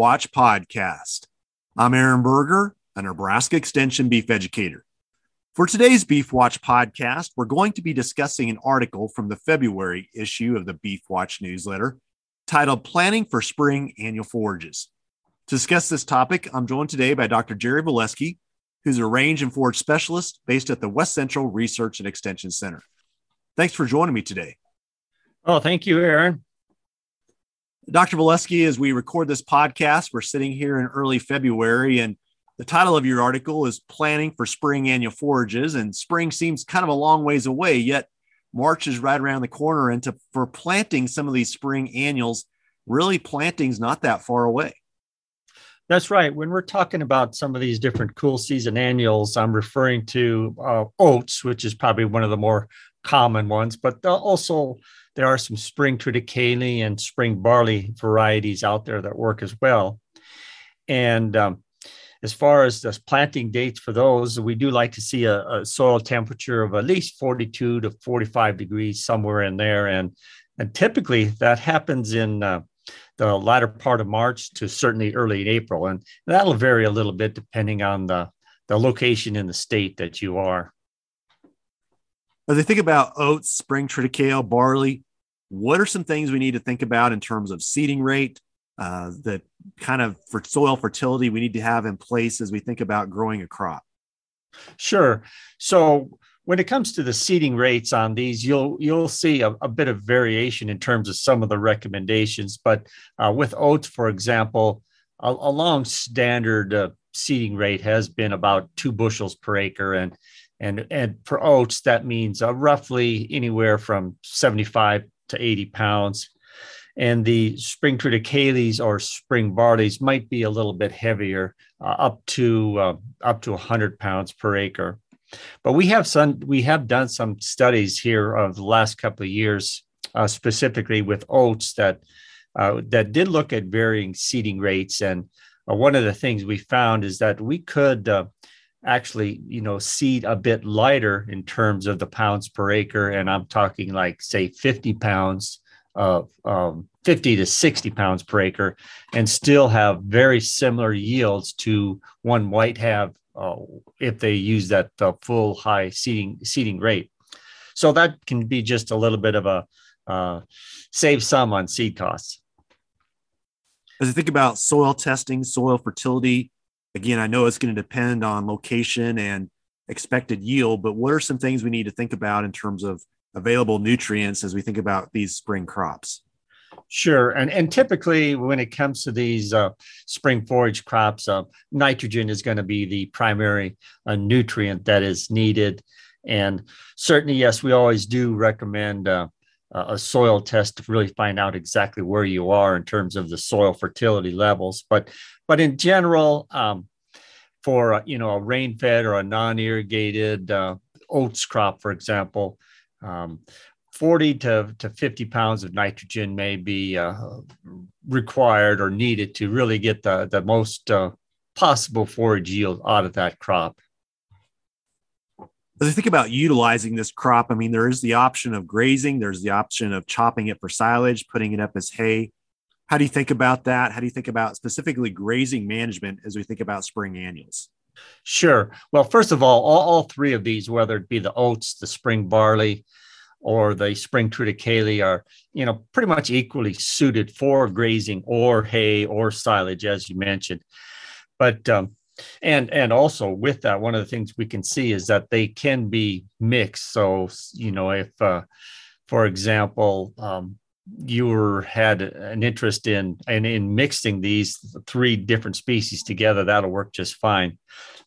Watch podcast. I'm Aaron Berger, a Nebraska Extension beef educator. For today's Beef Watch podcast, we're going to be discussing an article from the February issue of the Beef Watch newsletter titled Planning for Spring Annual Forages. To discuss this topic, I'm joined today by Dr. Jerry Volesky, who's a range and forage specialist based at the West Central Research and Extension Center. Thanks for joining me today. Oh, thank you, Aaron. Dr. Volesky, as we record this podcast, we're sitting here in early February, and the title of your article is Planning for Spring Annual Forages. And spring seems kind of a long ways away, yet March is right around the corner. And to, for planting some of these spring annuals, really planting's not that far away. That's right. When we're talking about some of these different cool season annuals, I'm referring to uh, oats, which is probably one of the more common ones, but also there are some spring triticale and spring barley varieties out there that work as well. And um, as far as the planting dates for those, we do like to see a, a, soil temperature of at least 42 to 45 degrees, somewhere in there. And, and typically that happens in uh, the latter part of March to certainly early in April. And that'll vary a little bit depending on the, the location in the state that you are. As I think about oats, spring triticale, barley, what are some things we need to think about in terms of seeding rate, uh, that kind of for soil fertility we need to have in place as we think about growing a crop? Sure. So when it comes to the seeding rates on these, you'll you'll see a, a bit of variation in terms of some of the recommendations. But uh, with oats, for example, a, a long standard uh, seeding rate has been about two bushels per acre, and and and for oats that means uh, roughly anywhere from 75 to 80 pounds. And the spring triticales or spring barleys might be a little bit heavier uh, up to uh, up to 100 pounds per acre. But we have some we have done some studies here of the last couple of years uh, specifically with oats that uh, that did look at varying seeding rates. And uh, one of the things we found is that we could uh, actually you know seed a bit lighter in terms of the pounds per acre and i'm talking like say 50 pounds of um, 50 to 60 pounds per acre and still have very similar yields to one might have uh, if they use that uh, full high seeding seeding rate. So that can be just a little bit of a uh, save some on seed costs. As you think about soil testing soil fertility again, I know it's going to depend on location and expected yield, but what are some things we need to think about in terms of available nutrients as we think about these spring crops? Sure, and and typically when it comes to these uh, spring forage crops, uh, nitrogen is going to be the primary uh, nutrient that is needed, and certainly, yes, we always do recommend uh, a soil test to really find out exactly where you are in terms of the soil fertility levels. But but in general, um, for you know a rain fed or a non irrigated uh, oats crop, for example, um, 40 to, to 50 pounds of nitrogen may be uh, required or needed to really get the, the most uh, possible forage yield out of that crop as I think about utilizing this crop, I mean, there is the option of grazing, there's the option of chopping it for silage, putting it up as hay. How do you think about that? How do you think about specifically grazing management as we think about spring annuals? Sure. Well, first of all, all, all three of these, whether it be the oats, the spring barley, or the spring triticale, are you know pretty much equally suited for grazing or hay or silage, as you mentioned. But um, and and also with that one of the things we can see is that they can be mixed. So you know if uh, for example um, you were had an interest in in, in mixing these three different species together that'll work just fine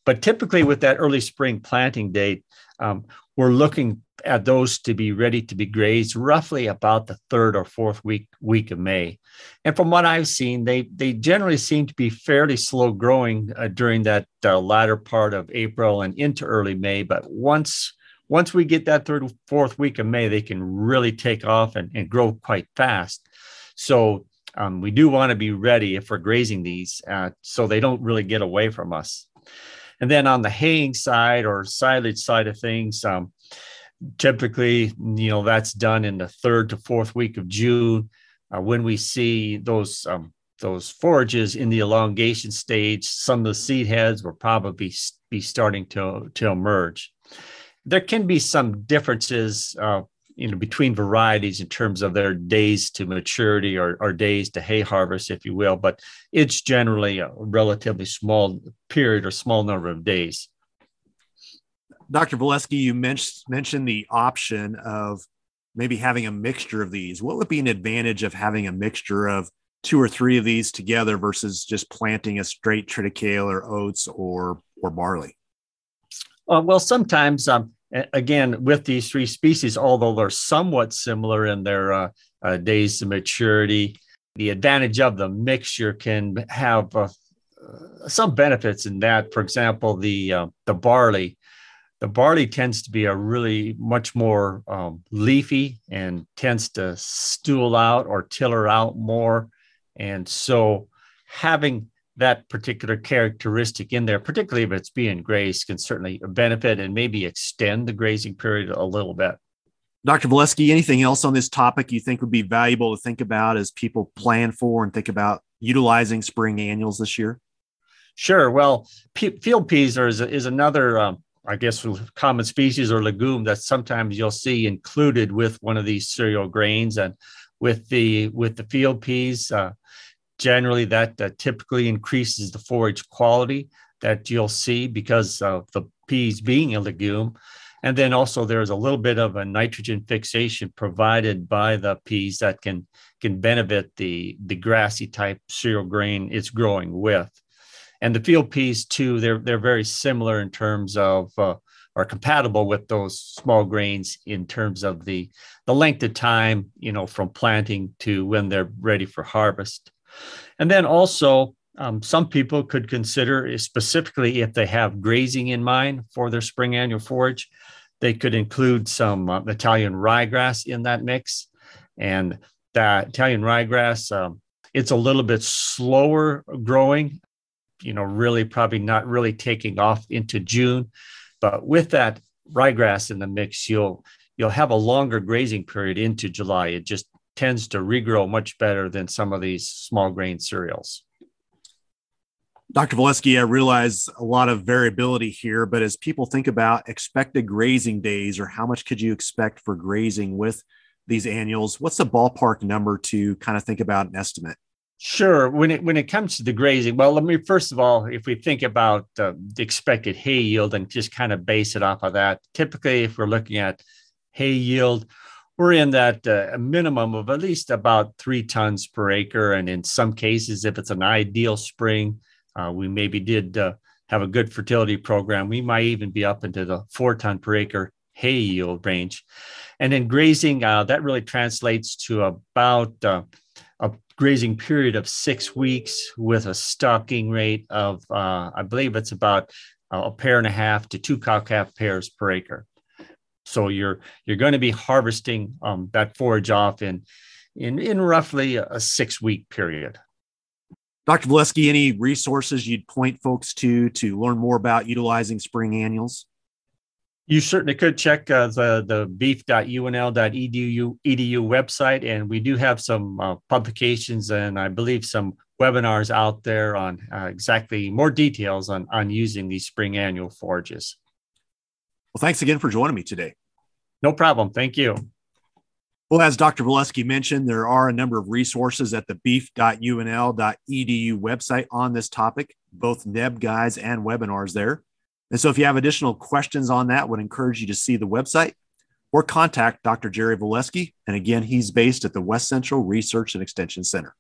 but typically with that early spring planting date um, we're looking at those to be ready to be grazed roughly about the third or fourth week week of May. And from what I've seen, they they generally seem to be fairly slow growing uh, during that uh, latter part of April and into early May. But once once we get that third fourth week of May, they can really take off and, and grow quite fast. So um, we do want to be ready if we're grazing these, uh, so they don't really get away from us. And then on the haying side or silage side of things, um, typically, you know, that's done in the third to fourth week of June uh, when we see those um, those forages in the elongation stage, some of the seed heads will probably be starting to, to emerge. There can be some differences uh, you know, between varieties in terms of their days to maturity or, or days to hay harvest, if you will, but it's generally a relatively small period or small number of days. Dr. Volesky, you mentioned mentioned the option of maybe having a mixture of these. What would be an advantage of having a mixture of two or three of these together versus just planting a straight triticale or oats or or barley? Uh, well, sometimes, um, again, with these three species, although they're somewhat similar in their uh, uh, days to maturity, the advantage of the mixture can have uh, some benefits in that. For example, the uh, the barley the barley tends to be a really much more um, leafy and tends to stool out or tiller out more. And so having that particular characteristic in there, particularly if it's being grazed, can certainly benefit and maybe extend the grazing period a little bit. Dr. Volesky, anything else on this topic you think would be valuable to think about as people plan for and think about utilizing spring annuals this year? Sure. Well, p- field peas are, is, is another um, I guess common species or legume that sometimes you'll see included with one of these cereal grains and with the with the field peas uh, generally that typically increases the forage quality that you'll see because of the peas being a legume. And then also there's a little bit of a nitrogen fixation provided by the peas that can can benefit the the grassy type cereal grain it's growing with. And the field peas too they're they're very similar in terms of uh, are compatible with those small grains in terms of the the length of time you know from planting to when they're ready for harvest and then also um, some people could consider specifically if they have grazing in mind for their spring annual forage they could include some uh, italian ryegrass in that mix and that italian ryegrass um, it's a little bit slower growing you know, really probably not really taking off into June. But with that ryegrass in the mix, you'll you'll have a longer grazing period into July. It just tends to regrow much better than some of these small grain cereals. Dr. Volesky, I realize a lot of variability here, but as people think about expected grazing days or how much could you expect for grazing with these annuals, what's the ballpark number to kind of think about an estimate? Sure. When it when it comes to the grazing, well, let me first of all, if we think about uh, the expected hay yield and just kind of base it off of that, typically, if we're looking at hay yield, we're in that uh, minimum of at least about three tons per acre, and in some cases, if it's an ideal spring, uh, we maybe did uh, have a good fertility program. We might even be up into the four ton per acre hay yield range, and then grazing uh, that really translates to about uh, a grazing period of six weeks with a stocking rate of, uh, I believe it's about a pair and a half to two cow calf pairs per acre. So you're you're going to be harvesting um, that forage off in in in roughly a six week period. Dr. Volesky, any resources you'd point folks to to learn more about utilizing spring annuals? You certainly could check uh, the the beef.unl.edu edu website, and we do have some uh, publications and I believe some webinars out there on uh, exactly more details on on using these spring annual forages. Well, thanks again for joining me today. No problem. Thank you. Well, as Dr. Volesky mentioned, there are a number of resources at the beef.unl.edu website on this topic, both NebGuides and webinars there. And so if you have additional questions on that, would encourage you to see the website or contact Dr. Jerry Volesky. And again, he's based at the West Central Research and Extension Center.